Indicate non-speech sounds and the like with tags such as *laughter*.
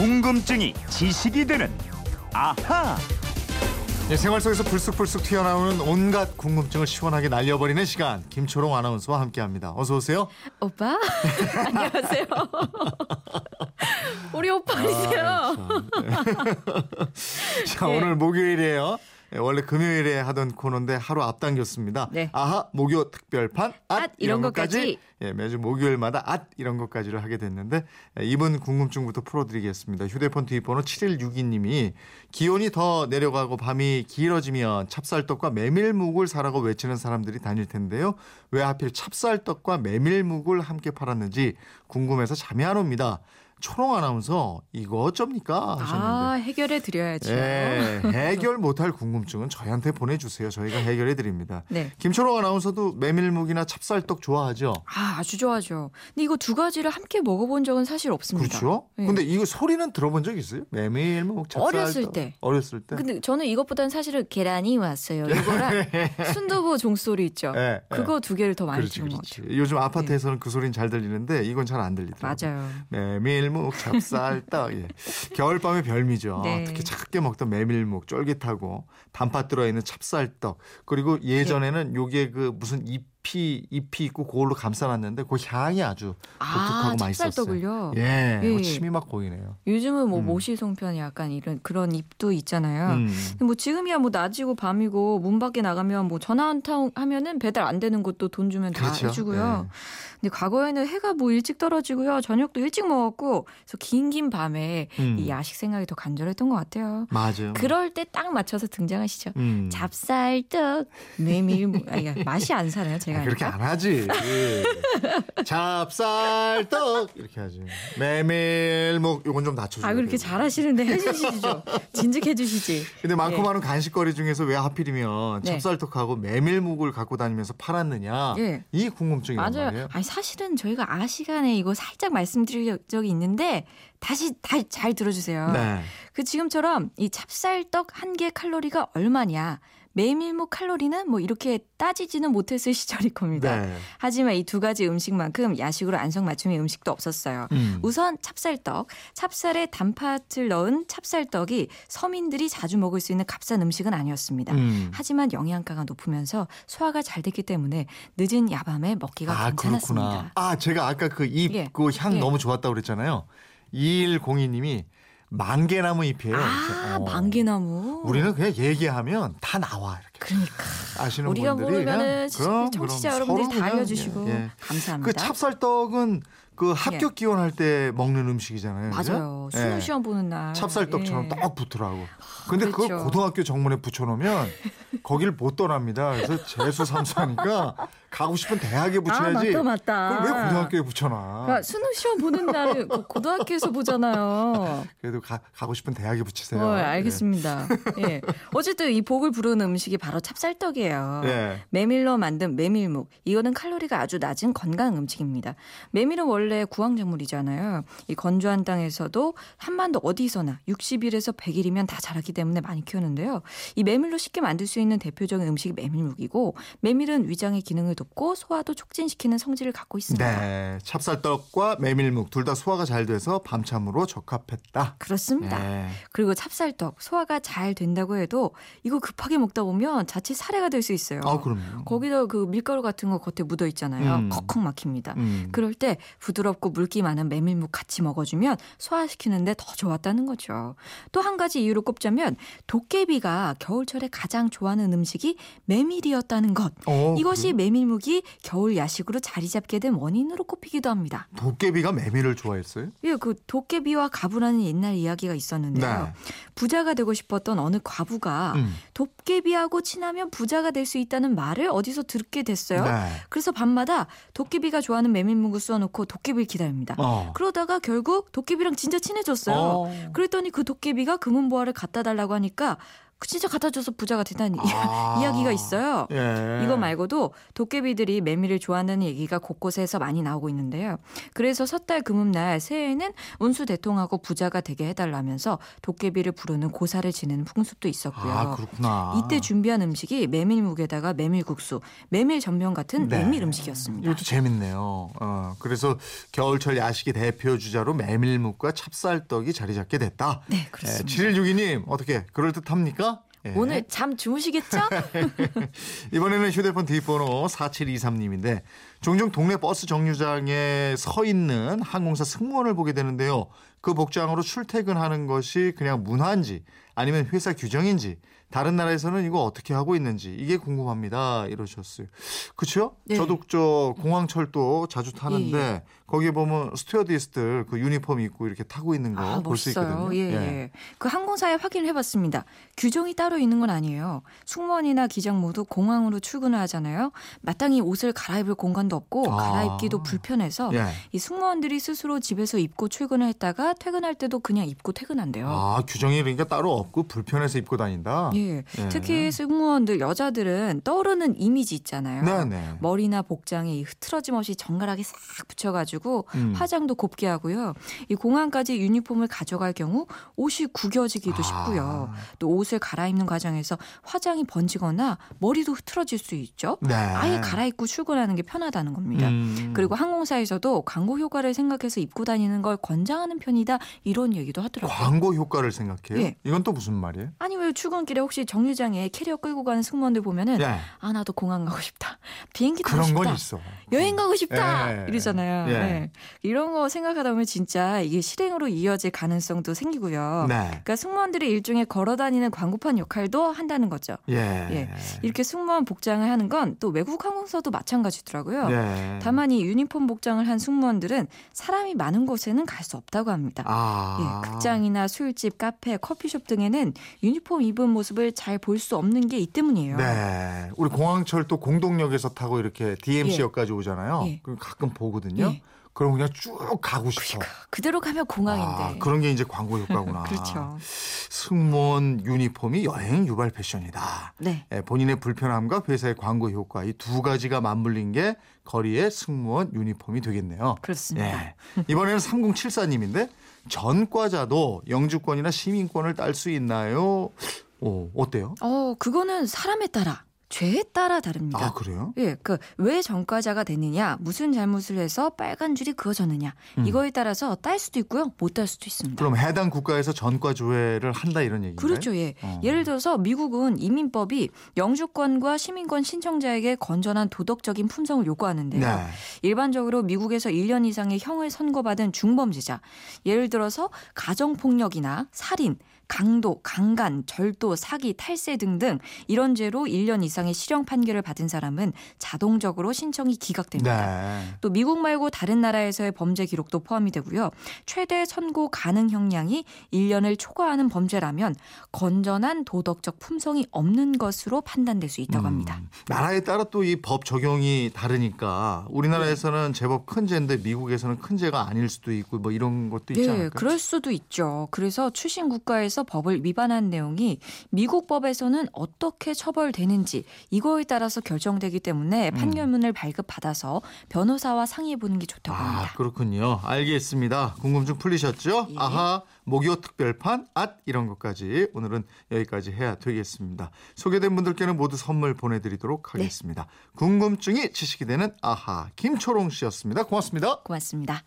궁금증이 지식이 되는 아하. 네, 생활 속에서 불쑥불쑥 튀어나오는 온갖 궁금증을 시원하게 날려버리는 시간 김초롱 아나운서와 함께합니다. 어서 오세요. 오빠? *laughs* 안녕하세요. 우리 오빠이세요. 아, 참. 네. *laughs* 자 예. 오늘 목요일이에요. 네, 원래 금요일에 하던 코너인데 하루 앞당겼습니다. 네. 아하 목요 특별판 앗, 앗, 이런 것까지. 예, 매주 목요일마다 앗 이런 것까지를 하게 됐는데 예, 이번 궁금증부터 풀어드리겠습니다. 휴대폰 뒷번호 7162님이 기온이 더 내려가고 밤이 길어지면 찹쌀떡과 메밀묵을 사라고 외치는 사람들이 다닐 텐데요. 왜 하필 찹쌀떡과 메밀묵을 함께 팔았는지 궁금해서 잠이 안 옵니다. 초롱 아나운서 이거 어쩝니까 하셨는데 아, 해결해 드려야죠. 예, 해결 못할 궁금증은 저희한테 보내주세요. 저희가 해결해 드립니다. 네. 김초롱 아나운서도 메밀묵이나 찹쌀떡 좋아하죠? 아, 아주 좋아하죠. 근데 이거 두 가지를 함께 먹어본 적은 사실 없습니다. 그렇죠. 예. 근데 이거 소리는 들어본 적 있어요? 메밀묵, 찹쌀떡. 어렸을 때. 어렸을 때. 근데 저는 이것보다는 사실은 계란이 왔어요. 이거랑 *laughs* 순두부 종소리 있죠. 예, 그거 두 개를 더 많이 그렇지, 들은 것 그렇지. 요즘 아파트에서는 그 소리는 잘 들리는데 이건 잘 안 들리더라고요. 맞아요. 메밀 묵, 찹쌀떡. *laughs* 예. 겨울밤의 별미죠. 네. 특히 작게 먹던 메밀묵, 쫄깃하고 단팥 들어있는 찹쌀떡. 그리고 예전에는 요게 그 무슨 잎 이 잎이 있고 그걸로 감싸놨는데 그 향이 아주 독특하고 아, 맛있었어요. 예, 예. 어, 침이 막 고이네요. 요즘은 뭐 음. 모시 송편 약간 이런 그런 입도 있잖아요. 음. 뭐 지금이야 뭐 낮이고 밤이고 문 밖에 나가면 뭐 전화 한통 하면은 배달 안 되는 것도 돈 주면 다 그렇죠. 해주고요. 예. 근데 과거에는 해가 뭐 일찍 떨어지고요. 저녁도 일찍 먹었고 그래서 긴긴 밤에 음. 이 야식 생각이 더 간절했던 것 같아요. 맞아요. 그럴 때 딱 맞춰서 등장하시죠. 음. 찹쌀떡, 메밀, 아, 이게 맛이 안 사나요? 제가 아, 그렇게 하니까? 안 하지. 예. 찹쌀떡 이렇게 하지. 메밀묵 요건 좀 낮춰줘. 아 그렇게 잘 하시는데 해주시죠. 진즉해 주시지. 근데 많고 예. 많은 간식거리 중에서 왜 하필이면 네. 찹쌀떡하고 메밀묵을 갖고 다니면서 팔았느냐 예. 이 궁금증이란 맞아요. 말이에요. 아니 사실은 저희가 아 시간에 이거 살짝 말씀드린 적이 있는데 다시 다잘 들어주세요. 네. 그 지금처럼 이 찹쌀떡 한 개 칼로리가 얼마냐? 메밀묵 칼로리는 뭐 이렇게 따지지는 못했을 *laughs* 시절일 겁니다. 네. 하지만 이 두 가지 음식만큼 야식으로 안성맞춤의 음식도 없었어요. 음. 우선 찹쌀떡, 찹쌀에 단팥을 넣은 찹쌀떡이 서민들이 자주 먹을 수 있는 값싼 음식은 아니었습니다. 음. 하지만 영양가가 높으면서 소화가 잘 됐기 때문에 늦은 야밤에 먹기가 아 괜찮았습니다. 그렇구나. 아 제가 아까 그잎 예. 그향 예. 너무 좋았다고 그랬잖아요. 2102님이 만개나무 잎이에요. 아, 어. 망개나무. 우리는 그냥 얘기하면 다 나와 이렇게. 그러니까 아시는 우리가 분들이 모르면은 그냥 그럼, 청취자 그럼 여러분들이 서로 다 알려주시고 예, 예. 감사합니다. 그 찹쌀떡은 그 합격 기원할 때 먹는 음식이잖아요. 그죠? 맞아요. 예. 수능 시험 보는 날. 찹쌀떡처럼 예. 딱 붙더라고. 근데 그걸 그렇죠. 고등학교 정문에 붙여놓으면 거기를 못 떠납니다. 그래서 재수 삼수하니까 *laughs* 가고 싶은 대학에 붙여야지. 아 맞다 맞다. 왜 고등학교에 붙여놔? 그러니까 수능 시험 보는 날은 그 고등학교에서 보잖아요. 그래도 가, 가고 싶은 대학에 붙이세요. 어, 알겠습니다. 예. 어쨌든 이 복을 부르는 음식이 바로 찹쌀떡이에요. 예. 예. 메밀로 만든 메밀묵. 이거는 칼로리가 아주 낮은 건강 음식입니다. 메밀은 원래 구황작물이잖아요. 이 건조한 땅에서도 한반도 어디서나 60일에서 100일이면 다 자라기 때문에 많이 키우는데요. 이 메밀로 쉽게 만들 수 있는 대표적인 음식이 메밀묵이고 메밀은 위장의 기능을 돕고 소화도 촉진시키는 성질을 갖고 있습니다. 네. 찹쌀떡과 메밀묵 둘 다 소화가 잘 돼서 밤참으로 적합했다. 그렇습니다. 네. 그리고 찹쌀떡 소화가 잘 된다고 해도 이거 급하게 먹다 보면 자칫 사례가 될 수 있어요. 아, 그럼요. 거기다 그 밀가루 같은 거 겉에 묻어 있잖아요. 음. 컥컥 막힙니다. 음. 그럴 때 부드럽고 물기 많은 메밀묵 같이 먹어주면 소화시키는데 더 좋았다는 거죠. 또 한 가지 이유로 꼽자면 도깨비가 겨울철에 가장 좋아하는 음식이 메밀이었다는 것. 어, 이것이 그래요? 메밀묵이 겨울 야식으로 자리 잡게 된 원인으로 꼽히기도 합니다. 도깨비가 메밀을 좋아했어요? 예, 그 도깨비와 가부라는 옛날 이야기가 있었는데요. 네. 부자가 되고 싶었던 어느 과부가 음. 도깨비하고 친하면 부자가 될 수 있다는 말을 어디서 듣게 됐어요. 네. 그래서 밤마다 도깨비가 좋아하는 메밀묵을 쏘아놓고 도깨비를 기다립니다. 어. 그러다가 결국 도깨비랑 진짜 친해졌어요. 어. 그랬더니 그 도깨비가 금은보화를 갖다 달라고 하니까 진짜 갖다 줘서 부자가 된다는 아. 이야기가 있어요. 예. 이거 말고도 도깨비들이 메밀을 좋아한다는 얘기가 곳곳에서 많이 나오고 있는데요. 그래서 섣달 금음날 새해에는 운수 대통하고 부자가 되게 해달라면서 도깨비를 부르는 고사를 지내는 풍습도 있었고요. 아, 그렇구나. 이때 준비한 음식이 메밀묵에다가 메밀국수, 메밀 전병 같은 네. 메밀 음식이었습니다. 이것도 재밌네요. 어, 그래서 겨울철 야식의 대표 주자로 메밀묵과 찹쌀떡이 자리 잡게 됐다. 네, 그렇습니다. 7162님 어떻게 그럴 듯합니까? 예. 오늘 잠 주무시겠죠? *laughs* 이번에는 휴대폰 뒷번호 4723님인데 종종 동네 버스 정류장에 서 있는 항공사 승무원을 보게 되는데요. 그 복장으로 출퇴근하는 것이 그냥 문화인지 아니면 회사 규정인지 다른 나라에서는 이거 어떻게 하고 있는지 이게 궁금합니다. 이러셨어요. 그렇죠? 네. 저도 저 공항 철도 자주 타는데 예, 거기에 보면 스튜어디스들 그 유니폼 입고 이렇게 타고 있는 거 아, 볼수 멋있어요. 있거든요. 예, 예. 그 항공사에 확인을 해봤습니다. 규정이 따로 있는 건 아니에요. 승무원이나 기장 모두 공항으로 출근을 하잖아요. 마땅히 옷을 갈아입을 공간도 없고 아. 갈아입기도 불편해서 예. 이 승무원들이 스스로 집에서 입고 출근을 했다가 퇴근할 때도 그냥 입고 퇴근한대요. 아 규정이 그러니까 따로 없고 불편해서 입고 다닌다. 예. 예. 특히 승무원들 여자들은 떠오르는 이미지 있잖아요. 네네. 머리나 복장에 이 흐트러짐 없이 정갈하게 싹 붙여가지고 음. 화장도 곱게 하고요. 이 공항까지 유니폼을 가져갈 경우 옷이 구겨지기도 쉽고요. 아. 또 옷을 갈아입는 과정에서 화장이 번지거나 머리도 흐트러질 수 있죠. 네. 아예 갈아입고 출근하는 게 편하다는 겁니다. 음. 그리고 항공사에서도 광고 효과를 생각해서 입고 다니는 걸 권장하는 편이 다 이런 얘기도 하더라고요. 광고 효과를 생각해요. 예. 이건 또 무슨 말이에요? 아니 왜 출근길에 혹시 정류장에 캐리어 끌고 가는 승무원들 보면은 예. 아 나도 공항 가고 싶다 비행기 타고 그런 싶다 건 있어. 여행 가고 싶다 예. 이러잖아요. 예. 예. 이런 거 생각하다 보면 진짜 이게 실행으로 이어질 가능성도 생기고요. 네. 그러니까 승무원들이 일종의 걸어다니는 광고판 역할도 한다는 거죠. 예. 예. 이렇게 승무원 복장을 하는 건 또 외국 항공사도 마찬가지더라고요. 예. 다만 이 유니폼 복장을 한 승무원들은 사람이 많은 곳에는 갈 수 없다고 합니다. 아. 예, 극장이나 술집, 카페, 커피숍 등에는 유니폼 입은 모습을 잘 볼 수 없는 게 이 때문이에요. 네. 우리 공항철도 공동역에서 타고 이렇게 DMC역까지 오잖아요. 예. 그럼 가끔 보거든요. 예. 그럼 그냥 쭉 가고 싶어. 그대로 가면 공항인데. 아, 그런 게 이제 광고 효과구나. *laughs* 그렇죠. 승무원 유니폼이 여행 유발 패션이다. 네. 예, 본인의 불편함과 회사의 광고 효과 이 두 가지가 맞물린 게 거리의 승무원 유니폼이 되겠네요. 그렇습니다. 예. 이번에는 3074님인데 전과자도 영주권이나 시민권을 딸 수 있나요? 오, 어때요? 어, 그거는 사람에 따라 죄에 따라 다릅니다. 아, 그래요? 예, 그 왜 전과자가 되느냐, 무슨 잘못을 해서 빨간 줄이 그어졌느냐, 음. 이거에 따라서 딸 수도 있고요, 못 딸 수도 있습니다. 그럼 해당 국가에서 전과 조회를 한다 이런 얘기인가요? 그렇죠, 예. 어. 예를 들어서 미국은 이민법이 영주권과 시민권 신청자에게 건전한 도덕적인 품성을 요구하는데요. 네. 일반적으로 미국에서 1년 이상의 형을 선고받은 중범죄자, 예를 들어서 가정폭력이나 살인, 강도, 강간, 절도, 사기, 탈세 등등 이런 죄로 1년 이상의 실형 판결을 받은 사람은 자동적으로 신청이 기각됩니다. 네. 또 미국 말고 다른 나라에서의 범죄 기록도 포함이 되고요. 최대 선고 가능 형량이 1년을 초과하는 범죄라면 건전한 도덕적 품성이 없는 것으로 판단될 수 있다고 합니다. 음, 나라에 따라 또 이 법 적용이 다르니까 우리나라에서는 제법 큰 죄인데 미국에서는 큰 죄가 아닐 수도 있고 뭐 이런 것도 있지 네, 않을까요? 그럴 수도 있죠. 그래서 출신 국가에서 법을 위반한 내용이 미국 법에서는 어떻게 처벌되는지 이거에 따라서 결정되기 때문에 판결문을 발급받아서 변호사와 상의해 보는 게 좋다고 음. 아, 합니다. 그렇군요. 알겠습니다. 궁금증 풀리셨죠? 예. 아하, 목요 특별판, 앗 이런 것까지 오늘은 여기까지 해야 되겠습니다. 소개된 분들께는 모두 선물 보내드리도록 네. 하겠습니다. 궁금증이 지식이 되는 아하 김초롱 씨였습니다. 고맙습니다. 고맙습니다.